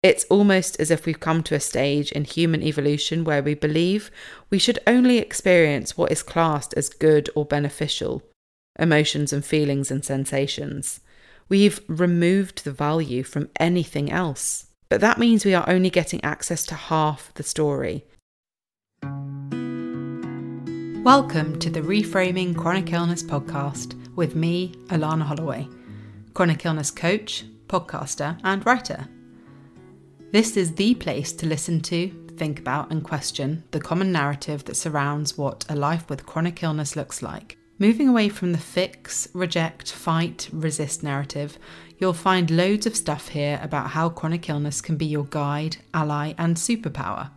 It's almost as if we've come to a stage in human evolution where we believe we should only experience what is classed as good or beneficial emotions and feelings and sensations. We've removed the value from anything else. But that means we are only getting access to half the story. Welcome to the Reframing Chronic Illness podcast with me, Alana Holloway, chronic illness coach, podcaster, and writer. This is the place to listen to, think about, and question the common narrative that surrounds what a life with chronic illness looks like. Moving away from the fix, reject, fight, resist narrative, you'll find loads of stuff here about how chronic illness can be your guide, ally, and superpower.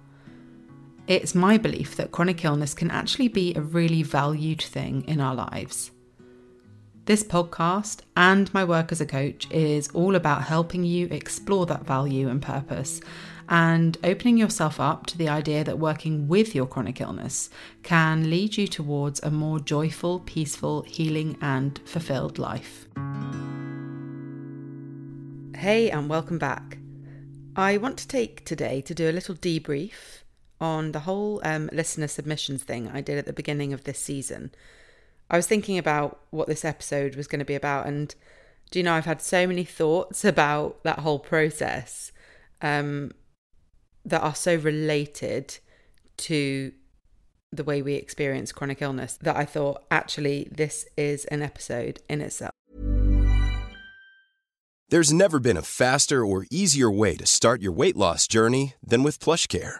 It's my belief that chronic illness can actually be a really valued thing in our lives. This podcast and my work as a coach is all about helping you explore that value and purpose and opening yourself up to the idea that working with your chronic illness can lead you towards a more joyful, peaceful, healing, and fulfilled life. Hey, and welcome back. I want to take today to do a little debrief on the whole um, listener submissions thing I did at the beginning of this season. I was thinking about what this episode was going to be about, and do you know, I've had so many thoughts about that whole process um, that are so related to the way we experience chronic illness that I thought actually this is an episode in itself. There's never been a faster or easier way to start your weight loss journey than with PlushCare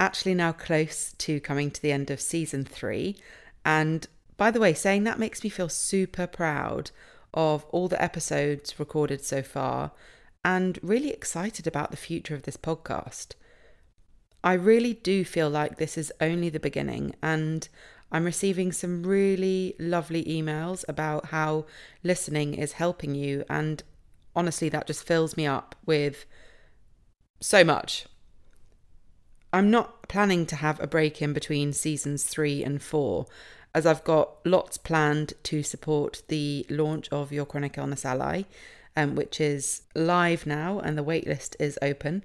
actually now close to coming to the end of season three. And by the way, saying that makes me feel super proud of all the episodes recorded so far and really excited about the future of this podcast. I really do feel like this is only the beginning, and I'm receiving some really lovely emails about how listening is helping you. And honestly, that just fills me up with so much. I'm not planning to have a break in between seasons three and four, as I've got lots planned to support the launch of Your Chronic Illness Ally, um, which is live now and the waitlist is open,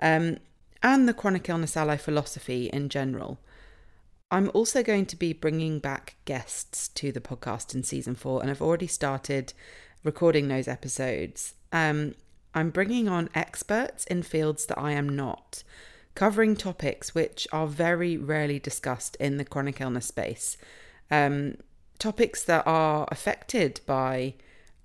um, and the Chronic Illness Ally philosophy in general. I'm also going to be bringing back guests to the podcast in season four, and I've already started recording those episodes. Um, I'm bringing on experts in fields that I am not, covering topics which are very rarely discussed in the chronic illness space. Um, topics that are affected by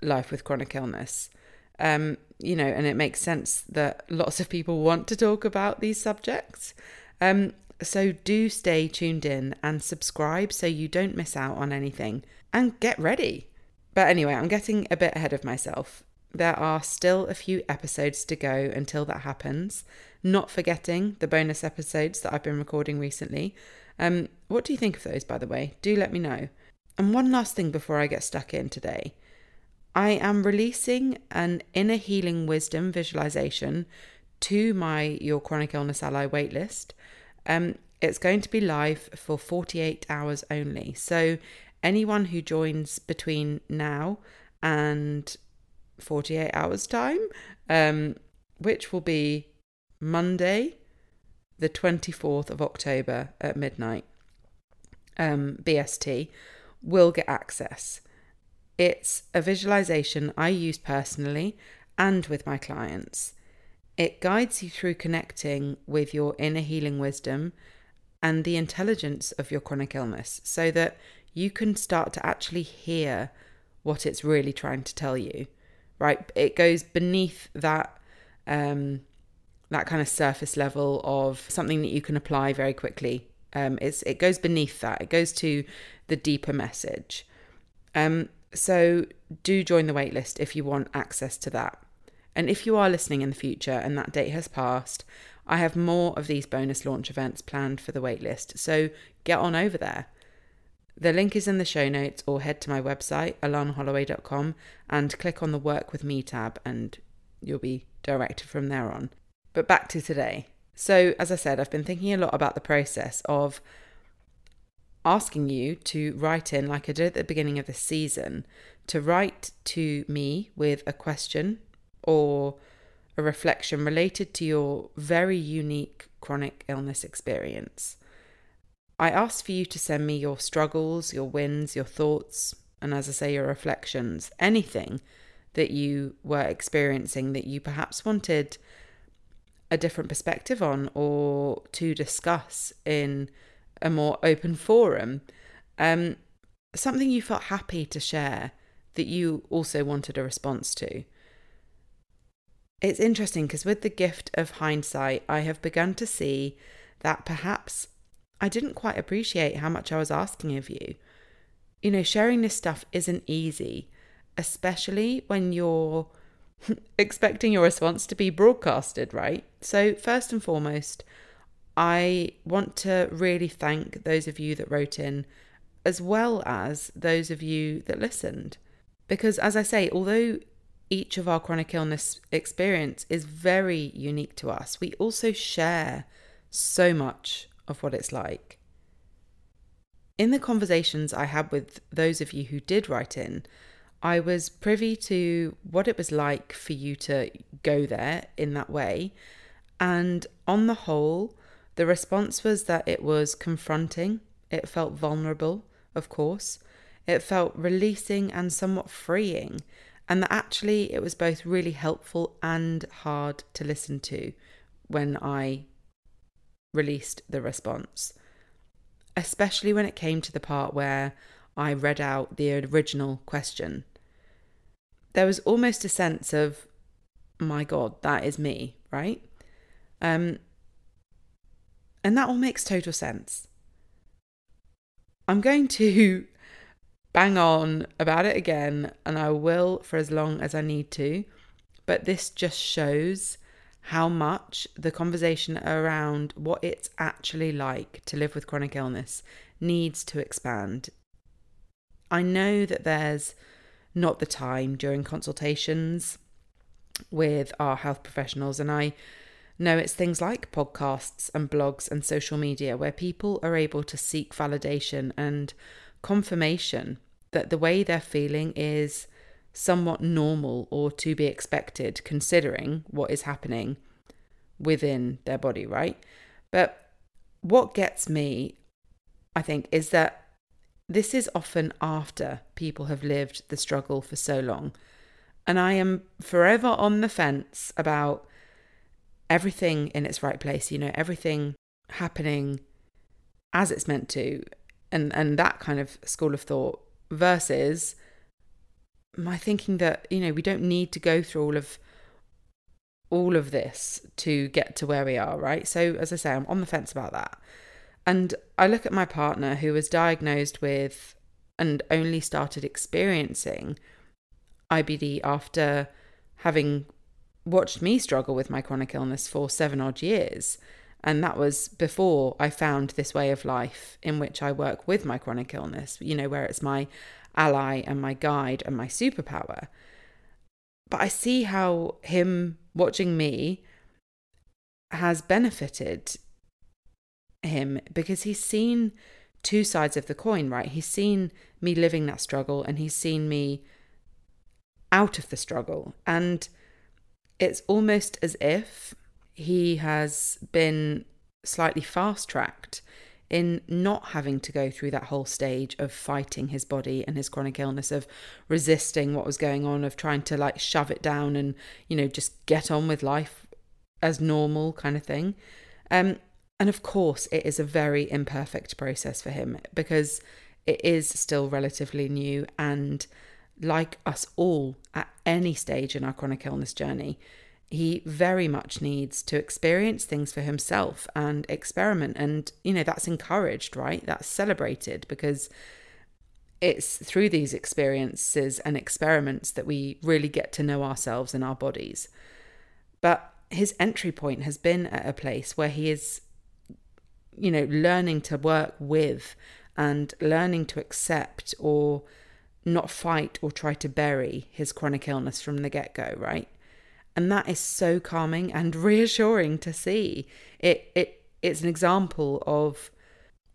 life with chronic illness. Um, you know, and it makes sense that lots of people want to talk about these subjects. Um, so do stay tuned in and subscribe so you don't miss out on anything and get ready. But anyway, I'm getting a bit ahead of myself. There are still a few episodes to go until that happens, not forgetting the bonus episodes that I've been recording recently. Um, what do you think of those, by the way? Do let me know. And one last thing before I get stuck in today. I am releasing an inner healing wisdom visualization to my Your Chronic Illness Ally waitlist. Um, it's going to be live for 48 hours only. So, anyone who joins between now and 48 hours' time, um, which will be Monday, the 24th of October at midnight, um, BST, will get access. It's a visualization I use personally and with my clients. It guides you through connecting with your inner healing wisdom and the intelligence of your chronic illness so that you can start to actually hear what it's really trying to tell you. Right? It goes beneath that um, that kind of surface level of something that you can apply very quickly. Um, it's it goes beneath that. It goes to the deeper message. Um, so do join the waitlist if you want access to that. And if you are listening in the future and that date has passed, I have more of these bonus launch events planned for the waitlist. So get on over there. The link is in the show notes or head to my website, alanaholloway.com, and click on the Work With Me tab, and you'll be directed from there on. But back to today. So, as I said, I've been thinking a lot about the process of asking you to write in, like I did at the beginning of the season, to write to me with a question or a reflection related to your very unique chronic illness experience. I asked for you to send me your struggles, your wins, your thoughts, and as I say, your reflections, anything that you were experiencing that you perhaps wanted a different perspective on or to discuss in a more open forum. Um, something you felt happy to share that you also wanted a response to. It's interesting because with the gift of hindsight, I have begun to see that perhaps I didn't quite appreciate how much I was asking of you. You know, sharing this stuff isn't easy, especially when you're expecting your response to be broadcasted, right? So, first and foremost, I want to really thank those of you that wrote in, as well as those of you that listened. Because, as I say, although each of our chronic illness experience is very unique to us, we also share so much of what it's like. In the conversations I had with those of you who did write in, I was privy to what it was like for you to go there in that way. And on the whole, the response was that it was confronting, it felt vulnerable, of course, it felt releasing and somewhat freeing, and that actually it was both really helpful and hard to listen to when I released the response, especially when it came to the part where I read out the original question. There was almost a sense of, my God, that is me, right? Um, and that all makes total sense. I'm going to bang on about it again, and I will for as long as I need to. But this just shows how much the conversation around what it's actually like to live with chronic illness needs to expand. I know that there's not the time during consultations with our health professionals, and I know it's things like podcasts and blogs and social media where people are able to seek validation and confirmation that the way they're feeling is somewhat normal or to be expected considering what is happening within their body, right? But what gets me, I think, is that this is often after people have lived the struggle for so long. And I am forever on the fence about everything in its right place, you know, everything happening as it's meant to, and, and that kind of school of thought versus my thinking that, you know, we don't need to go through all of all of this to get to where we are, right? So as I say, I'm on the fence about that. And I look at my partner who was diagnosed with and only started experiencing IBD after having watched me struggle with my chronic illness for seven odd years. And that was before I found this way of life in which I work with my chronic illness, you know, where it's my ally and my guide and my superpower. But I see how him watching me has benefited him because he's seen two sides of the coin, right? He's seen me living that struggle and he's seen me out of the struggle. And it's almost as if he has been slightly fast tracked in not having to go through that whole stage of fighting his body and his chronic illness, of resisting what was going on, of trying to like shove it down and, you know, just get on with life as normal kind of thing. Um, and of course, it is a very imperfect process for him because it is still relatively new and like us all at any stage in our chronic illness journey, he very much needs to experience things for himself and experiment. And, you know, that's encouraged, right? That's celebrated because it's through these experiences and experiments that we really get to know ourselves and our bodies. But his entry point has been at a place where he is, you know, learning to work with and learning to accept or not fight or try to bury his chronic illness from the get go, right? And that is so calming and reassuring to see. It it it's an example of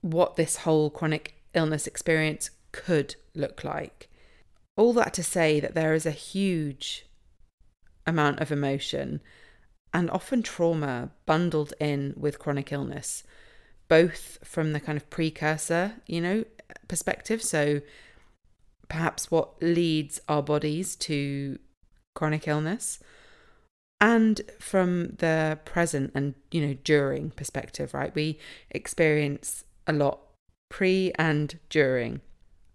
what this whole chronic illness experience could look like. All that to say that there is a huge amount of emotion and often trauma bundled in with chronic illness, both from the kind of precursor, you know, perspective. So perhaps what leads our bodies to chronic illness and from the present and you know during perspective right we experience a lot pre and during.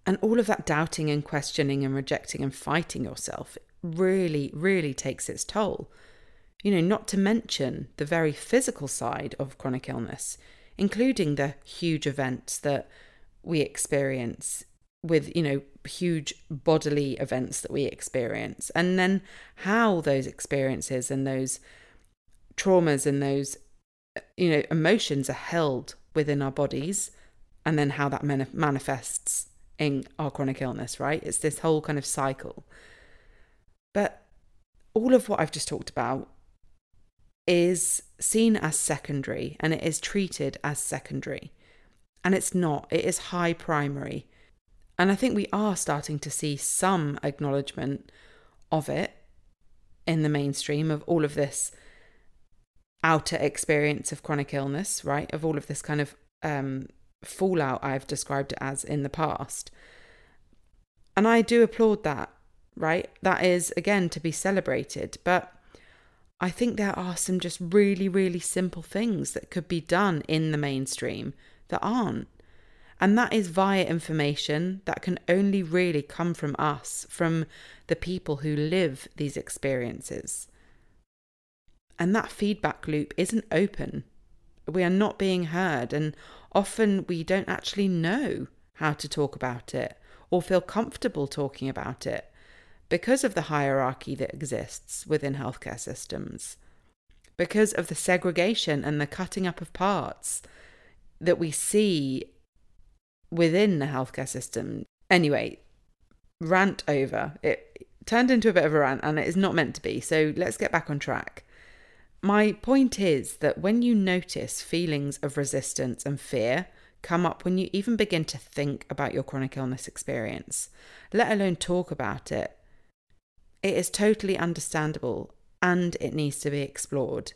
And all of that doubting and questioning and rejecting and fighting yourself really really takes its toll. You know not to mention the very physical side of chronic illness including the huge events that we experience with you know huge bodily events that we experience. And then how those experiences and those traumas and those you know emotions are held within our bodies and then how that manifests in our chronic illness right? It's this whole kind of cycle. But all of what i've just talked about is seen as secondary and it is treated as secondary. And it's not. It is high primary and I think we are starting to see some acknowledgement of it in the mainstream of all of this outer experience of chronic illness, right? Of all of this kind of um, fallout I've described it as in the past. And I do applaud that, right? That is, again, to be celebrated. But I think there are some just really, really simple things that could be done in the mainstream that aren't. And that is via information that can only really come from us, from the people who live these experiences. And that feedback loop isn't open. We are not being heard, and often we don't actually know how to talk about it or feel comfortable talking about it because of the hierarchy that exists within healthcare systems, because of the segregation and the cutting up of parts that we see within the healthcare system. Anyway, rant over. It turned into a bit of a rant and it is not meant to be. So let's get back on track. My point is that when you notice feelings of resistance and fear come up when you even begin to think about your chronic illness experience, let alone talk about it, it is totally understandable and it needs to be explored.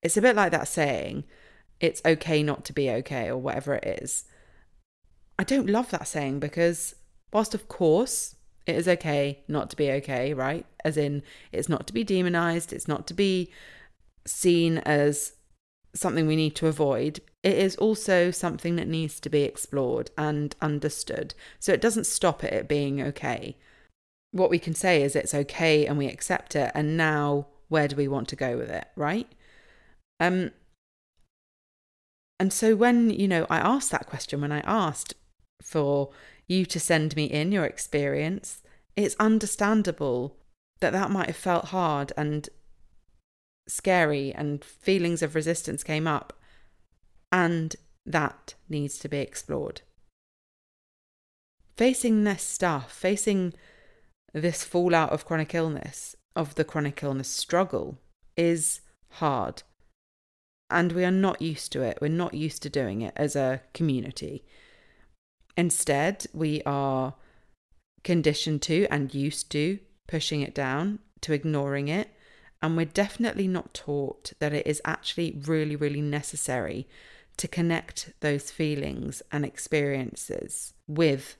It's a bit like that saying, it's okay not to be okay, or whatever it is. I don't love that saying because, whilst of course It is okay not to be okay, right? As in, it's not to be demonized, it's not to be seen as something we need to avoid. It is also something that needs to be explored and understood. So it doesn't stop it being okay. What we can say is it's okay and we accept it. And now, where do we want to go with it, right? Um, and so when, you know, I asked that question, when I asked for you to send me in your experience, it's understandable that that might have felt hard and scary and feelings of resistance came up. And that needs to be explored. Facing this stuff, facing this fallout of chronic illness, of the chronic illness struggle, is hard. And we are not used to it. We're not used to doing it as a community. Instead, we are conditioned to and used to pushing it down, to ignoring it. And we're definitely not taught that it is actually really, really necessary to connect those feelings and experiences with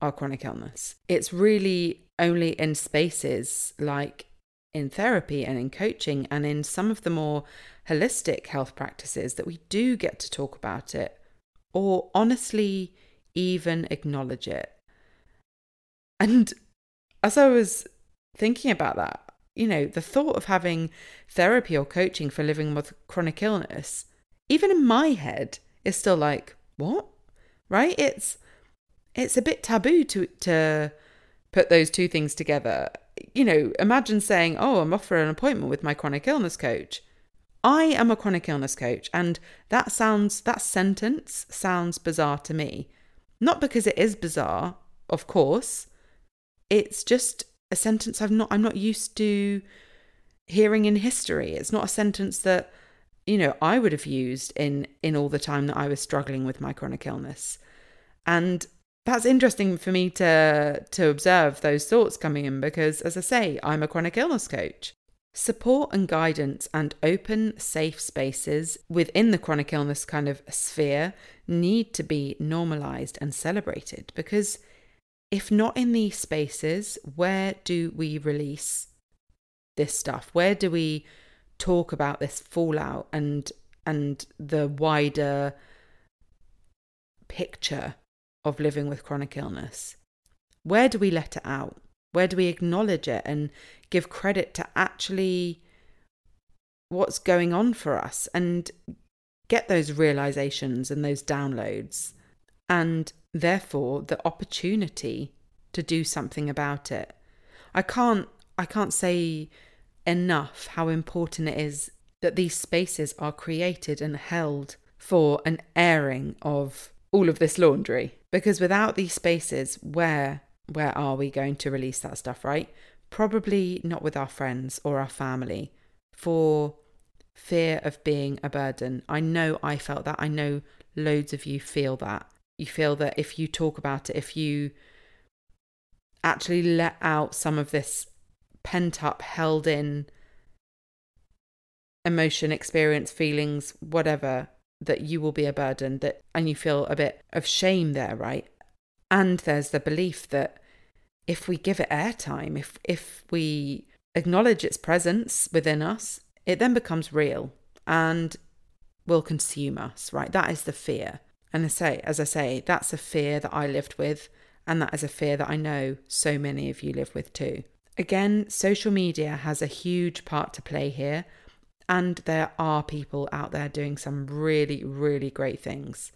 our chronic illness. It's really only in spaces like in therapy and in coaching and in some of the more holistic health practices that we do get to talk about it or honestly even acknowledge it. And as I was thinking about that, you know, the thought of having therapy or coaching for living with chronic illness, even in my head, is still like, what? Right? It's it's a bit taboo to to put those two things together. You know, imagine saying, "Oh, I'm off for an appointment with my chronic illness coach." I am a chronic illness coach, and that sounds that sentence sounds bizarre to me. Not because it is bizarre, of course. It's just a sentence I've not I'm not used to hearing in history. It's not a sentence that you know I would have used in in all the time that I was struggling with my chronic illness. And that's interesting for me to to observe those thoughts coming in because as I say, I'm a chronic illness coach. Support and guidance and open, safe spaces within the chronic illness kind of sphere need to be normalized and celebrated because if not in these spaces, where do we release this stuff? Where do we talk about this fallout and and the wider picture of living with chronic illness? Where do we let it out? Where do we acknowledge it and give credit to actually what's going on for us and get those realizations and those downloads and therefore the opportunity to do something about it. I can't I can't say enough how important it is that these spaces are created and held for an airing of all of this laundry because without these spaces where where are we going to release that stuff, right? Probably not with our friends or our family for fear of being a burden. I know I felt that. I know loads of you feel that. You feel that if you talk about it, if you actually let out some of this pent up, held in emotion, experience, feelings, whatever, that you will be a burden that and you feel a bit of shame there, right? And there's the belief that if we give it airtime, if if we acknowledge its presence within us, it then becomes real and will consume us, right? That is the fear. And I say, as I say, that's a fear that I lived with, and that is a fear that I know so many of you live with too. Again, social media has a huge part to play here, and there are people out there doing some really, really great things.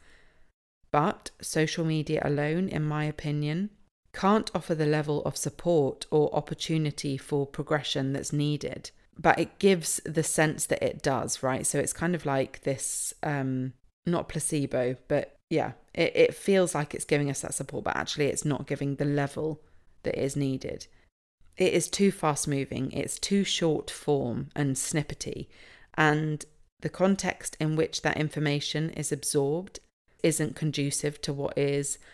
But social media alone, in my opinion, can't offer the level of support or opportunity for progression that's needed. But it gives the sense that it does, right? So it's kind of like this um, not placebo, but yeah, it, it feels like it's giving us that support, but actually it's not giving the level that is needed. It is too fast moving, it's too short form and snippety, and the context in which that information is absorbed isn't conducive to what is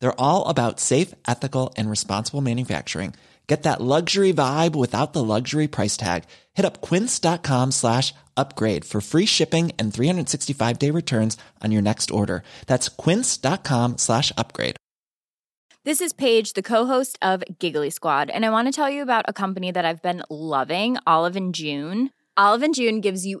They're all about safe, ethical, and responsible manufacturing. Get that luxury vibe without the luxury price tag. Hit up quince.com slash upgrade for free shipping and 365 day returns on your next order. That's quince.com slash upgrade. This is Paige, the co-host of Giggly Squad, and I want to tell you about a company that I've been loving, Olive and June. Olive and June gives you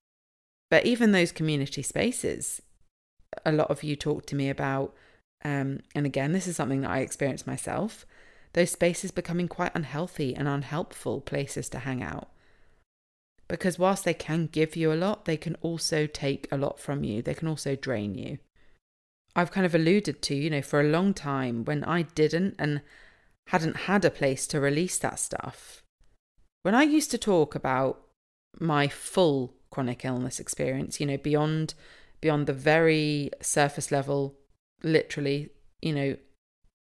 But even those community spaces, a lot of you talk to me about, um, and again, this is something that I experienced myself, those spaces becoming quite unhealthy and unhelpful places to hang out. Because whilst they can give you a lot, they can also take a lot from you. They can also drain you. I've kind of alluded to, you know, for a long time when I didn't and hadn't had a place to release that stuff. When I used to talk about my full chronic illness experience, you know, beyond beyond the very surface level, literally, you know,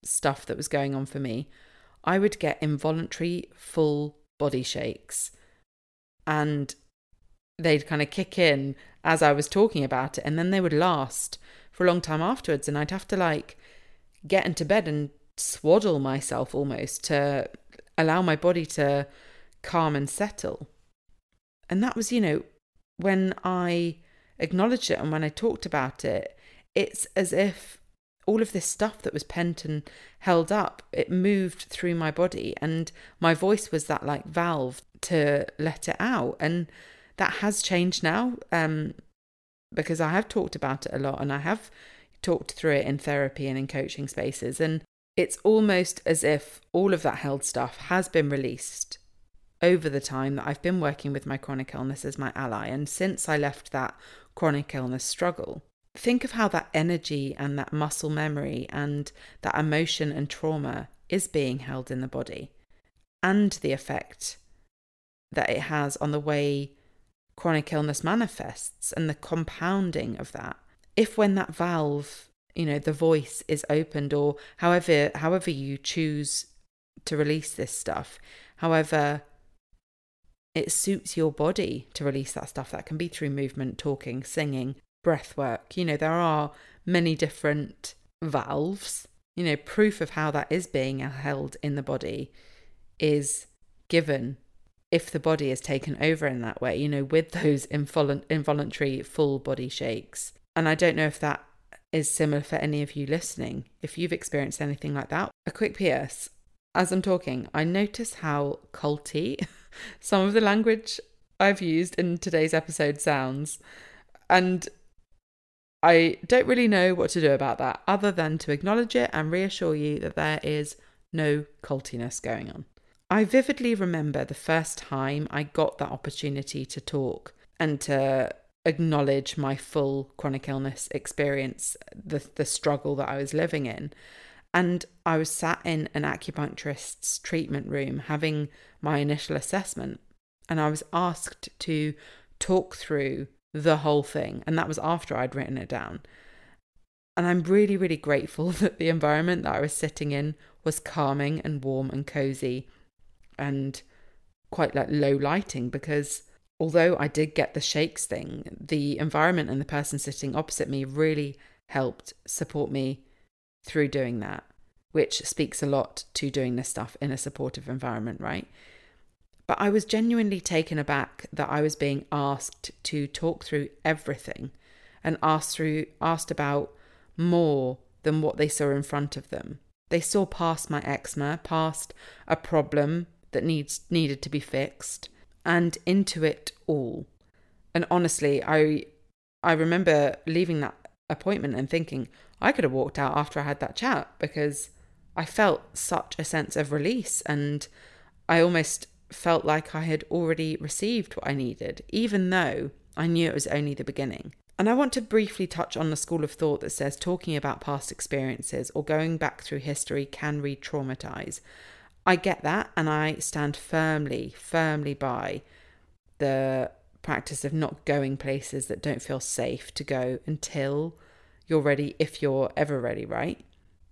stuff that was going on for me, I would get involuntary full body shakes. And they'd kind of kick in as I was talking about it, and then they would last for a long time afterwards. And I'd have to like get into bed and swaddle myself almost to allow my body to calm and settle. And that was, you know, when I acknowledged it and when I talked about it, it's as if all of this stuff that was pent and held up, it moved through my body. And my voice was that like valve to let it out. And that has changed now um, because I have talked about it a lot and I have talked through it in therapy and in coaching spaces. And it's almost as if all of that held stuff has been released over the time that I've been working with my chronic illness as my ally and since I left that chronic illness struggle. Think of how that energy and that muscle memory and that emotion and trauma is being held in the body and the effect that it has on the way chronic illness manifests and the compounding of that. If when that valve, you know, the voice is opened or however however you choose to release this stuff, however it suits your body to release that stuff. That can be through movement, talking, singing, breath work. You know, there are many different valves. You know, proof of how that is being held in the body is given if the body is taken over in that way, you know, with those involuntary full body shakes. And I don't know if that is similar for any of you listening. If you've experienced anything like that, a quick PS. As I'm talking, I notice how culty some of the language I've used in today's episode sounds. And I don't really know what to do about that other than to acknowledge it and reassure you that there is no cultiness going on. I vividly remember the first time I got that opportunity to talk and to acknowledge my full chronic illness experience, the, the struggle that I was living in. And I was sat in an acupuncturist's treatment room having my initial assessment. And I was asked to talk through the whole thing. And that was after I'd written it down. And I'm really, really grateful that the environment that I was sitting in was calming and warm and cozy and quite like low lighting because although I did get the shakes thing, the environment and the person sitting opposite me really helped support me through doing that, which speaks a lot to doing this stuff in a supportive environment, right? But I was genuinely taken aback that I was being asked to talk through everything and asked through asked about more than what they saw in front of them. They saw past my eczema, past a problem that needs needed to be fixed, and into it all. And honestly, I I remember leaving that appointment and thinking I could have walked out after I had that chat because I felt such a sense of release and I almost felt like I had already received what I needed, even though I knew it was only the beginning. And I want to briefly touch on the school of thought that says talking about past experiences or going back through history can re traumatize. I get that, and I stand firmly, firmly by the practice of not going places that don't feel safe to go until you're ready, if you're ever ready, right?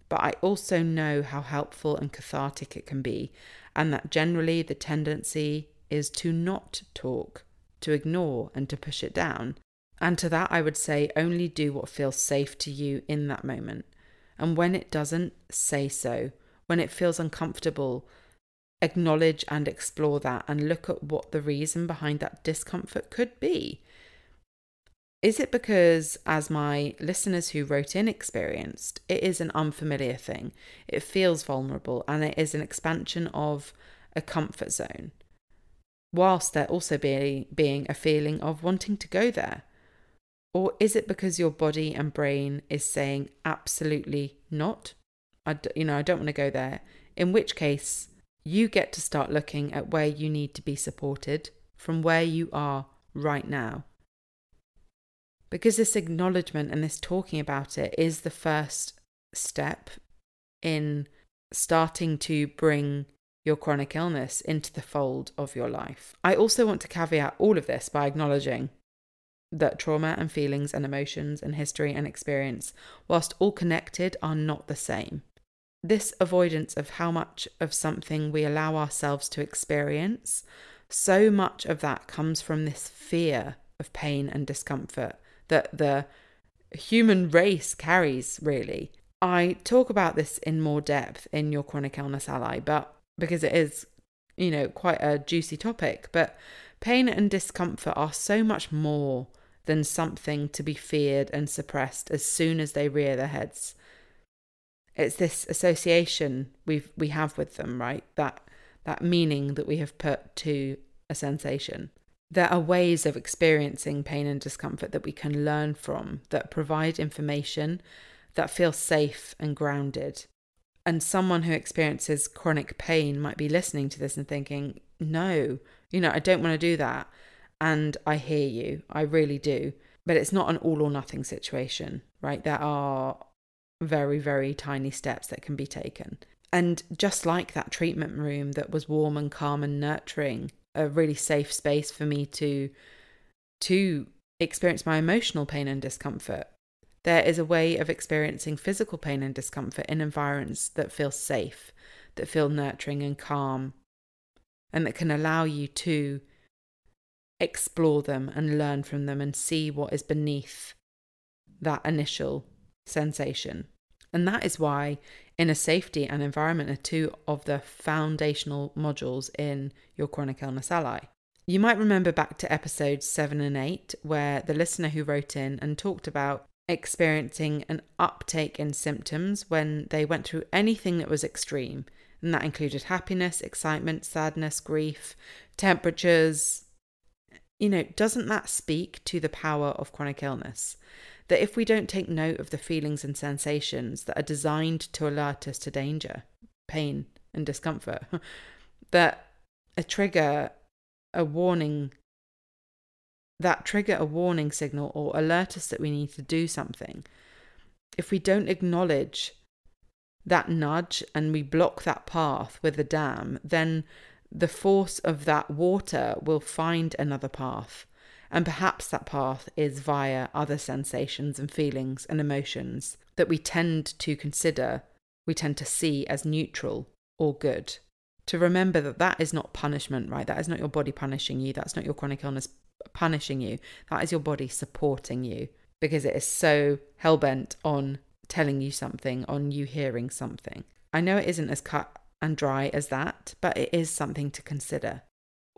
But I also know how helpful and cathartic it can be and that generally the tendency is to not talk, to ignore, and to push it down. And to that, I would say only do what feels safe to you in that moment. And when it doesn't, say so. When it feels uncomfortable, acknowledge and explore that and look at what the reason behind that discomfort could be. Is it because, as my listeners who wrote in experienced, it is an unfamiliar thing? It feels vulnerable and it is an expansion of a comfort zone, whilst there also being, being a feeling of wanting to go there? Or is it because your body and brain is saying absolutely not? I, you know, I don't want to go there. In which case, you get to start looking at where you need to be supported from where you are right now because this acknowledgement and this talking about it is the first step in starting to bring your chronic illness into the fold of your life. I also want to caveat all of this by acknowledging that trauma and feelings and emotions and history and experience, whilst all connected, are not the same. This avoidance of how much of something we allow ourselves to experience, so much of that comes from this fear of pain and discomfort that the human race carries, really. I talk about this in more depth in your chronic illness ally, but because it is, you know, quite a juicy topic, but pain and discomfort are so much more than something to be feared and suppressed as soon as they rear their heads. It's this association we we have with them, right? That that meaning that we have put to a sensation there are ways of experiencing pain and discomfort that we can learn from that provide information that feel safe and grounded. And someone who experiences chronic pain might be listening to this and thinking, no, you know, I don't want to do that. And I hear you, I really do. But it's not an all or nothing situation, right? There are very, very tiny steps that can be taken. And just like that treatment room that was warm and calm and nurturing, a really safe space for me to to experience my emotional pain and discomfort. There is a way of experiencing physical pain and discomfort in environments that feel safe, that feel nurturing and calm, and that can allow you to explore them and learn from them and see what is beneath that initial sensation. And that is why inner safety and environment are two of the foundational modules in your chronic illness ally. You might remember back to episodes 7 and 8, where the listener who wrote in and talked about experiencing an uptake in symptoms when they went through anything that was extreme. And that included happiness, excitement, sadness, grief, temperatures. You know, doesn't that speak to the power of chronic illness? That if we don't take note of the feelings and sensations that are designed to alert us to danger, pain, and discomfort, that a trigger, a warning, that trigger a warning signal or alert us that we need to do something, if we don't acknowledge that nudge and we block that path with a dam, then the force of that water will find another path. And perhaps that path is via other sensations and feelings and emotions that we tend to consider, we tend to see as neutral or good. To remember that that is not punishment, right? That is not your body punishing you. That's not your chronic illness punishing you. That is your body supporting you because it is so hell bent on telling you something, on you hearing something. I know it isn't as cut and dry as that, but it is something to consider.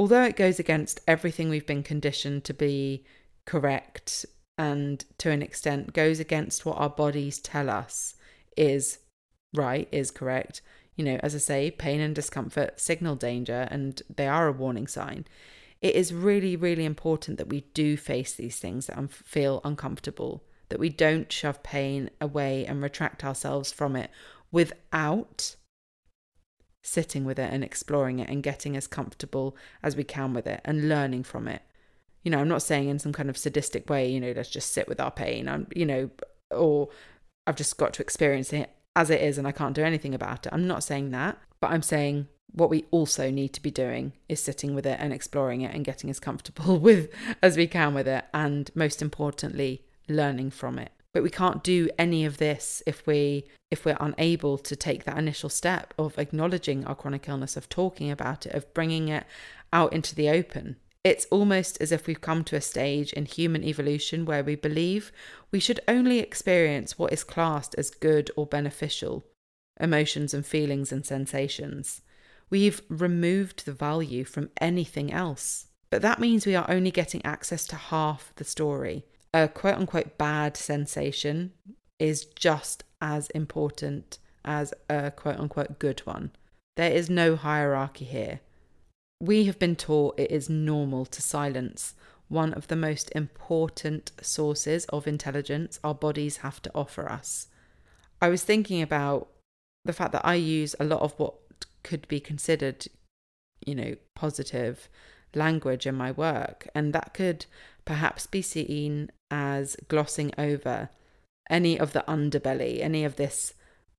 Although it goes against everything we've been conditioned to be correct and to an extent goes against what our bodies tell us is right, is correct. You know, as I say, pain and discomfort signal danger and they are a warning sign. It is really, really important that we do face these things that feel uncomfortable, that we don't shove pain away and retract ourselves from it without sitting with it and exploring it and getting as comfortable as we can with it and learning from it. You know, I'm not saying in some kind of sadistic way, you know, let's just sit with our pain. I'm, you know, or I've just got to experience it as it is and I can't do anything about it. I'm not saying that, but I'm saying what we also need to be doing is sitting with it and exploring it and getting as comfortable with as we can with it and most importantly learning from it but we can't do any of this if we if we're unable to take that initial step of acknowledging our chronic illness of talking about it of bringing it out into the open. It's almost as if we've come to a stage in human evolution where we believe we should only experience what is classed as good or beneficial emotions and feelings and sensations. We've removed the value from anything else. But that means we are only getting access to half the story a quote unquote bad sensation is just as important as a quote unquote good one. There is no hierarchy here. We have been taught it is normal to silence one of the most important sources of intelligence our bodies have to offer us. I was thinking about the fact that I use a lot of what could be considered, you know, positive language in my work, and that could perhaps be seen as glossing over any of the underbelly, any of this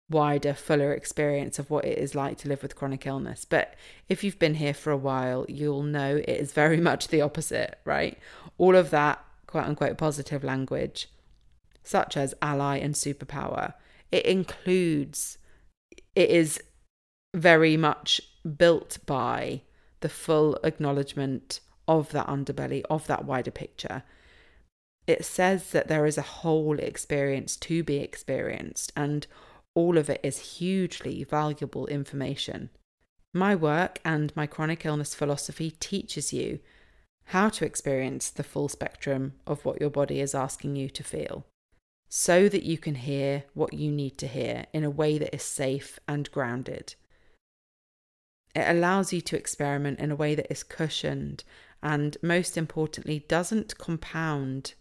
wider, fuller experience of what it is like to live with chronic illness. But if you've been here for a while, you'll know it is very much the opposite, right? All of that quote unquote positive language, such as ally and superpower, it includes, it is very much built by the full acknowledgement of that underbelly, of that wider picture. It says that there is a whole experience to be experienced, and all of it is hugely valuable information. My work and my chronic illness philosophy teaches you how to experience the full spectrum of what your body is asking you to feel, so that you can hear what you need to hear in a way that is safe and grounded. It allows you to experiment in a way that is cushioned and, most importantly, doesn't compound.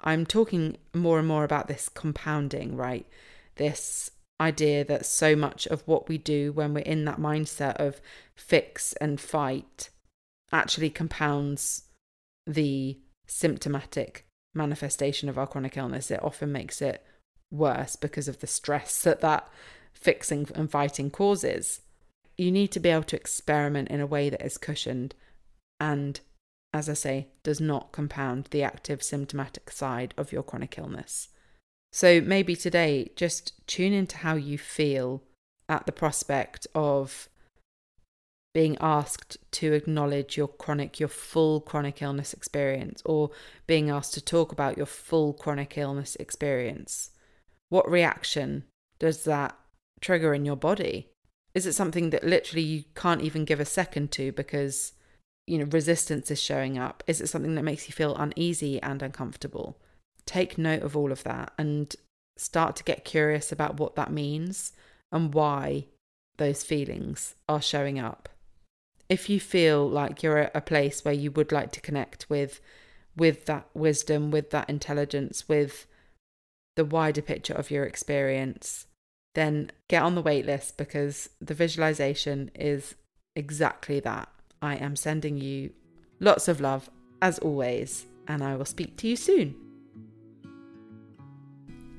I'm talking more and more about this compounding, right? This idea that so much of what we do when we're in that mindset of fix and fight actually compounds the symptomatic manifestation of our chronic illness. It often makes it worse because of the stress that that fixing and fighting causes you need to be able to experiment in a way that is cushioned and, as I say, does not compound the active symptomatic side of your chronic illness. So maybe today, just tune into how you feel at the prospect of being asked to acknowledge your chronic, your full chronic illness experience, or being asked to talk about your full chronic illness experience. What reaction does that trigger in your body? Is it something that literally you can't even give a second to because, you know, resistance is showing up? Is it something that makes you feel uneasy and uncomfortable? Take note of all of that and start to get curious about what that means and why those feelings are showing up. If you feel like you're at a place where you would like to connect with with that wisdom, with that intelligence, with the wider picture of your experience, then get on the wait list because the visualization is exactly that. I am sending you lots of love as always, and I will speak to you soon.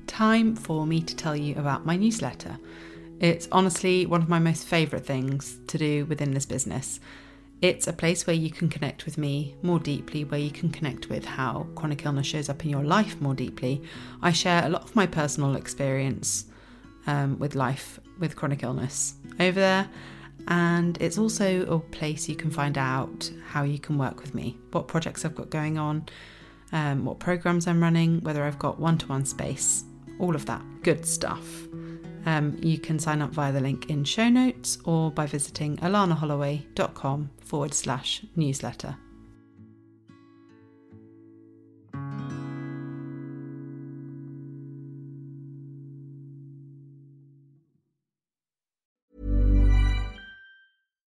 Time for me to tell you about my newsletter. It's honestly one of my most favourite things to do within this business. It's a place where you can connect with me more deeply, where you can connect with how chronic illness shows up in your life more deeply. I share a lot of my personal experience um, with life with chronic illness over there, and it's also a place you can find out how you can work with me, what projects I've got going on, um, what programs I'm running, whether I've got one to one space, all of that good stuff. Um, you can sign up via the link in show notes or by visiting alanaholloway.com forward slash newsletter.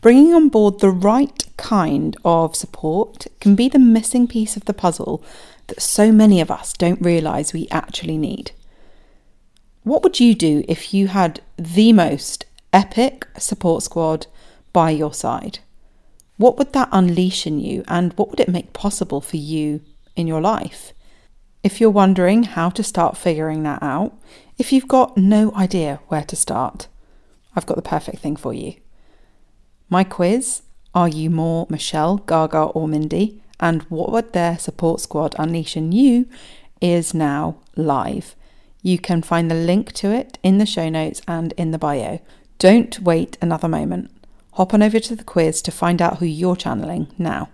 Bringing on board the right kind of support can be the missing piece of the puzzle that so many of us don't realise we actually need. What would you do if you had the most epic support squad by your side? What would that unleash in you and what would it make possible for you in your life? If you're wondering how to start figuring that out, if you've got no idea where to start, I've got the perfect thing for you. My quiz Are you more Michelle, Gaga, or Mindy? And what would their support squad unleash in you? is now live. You can find the link to it in the show notes and in the bio. Don't wait another moment. Hop on over to the quiz to find out who you're channeling now.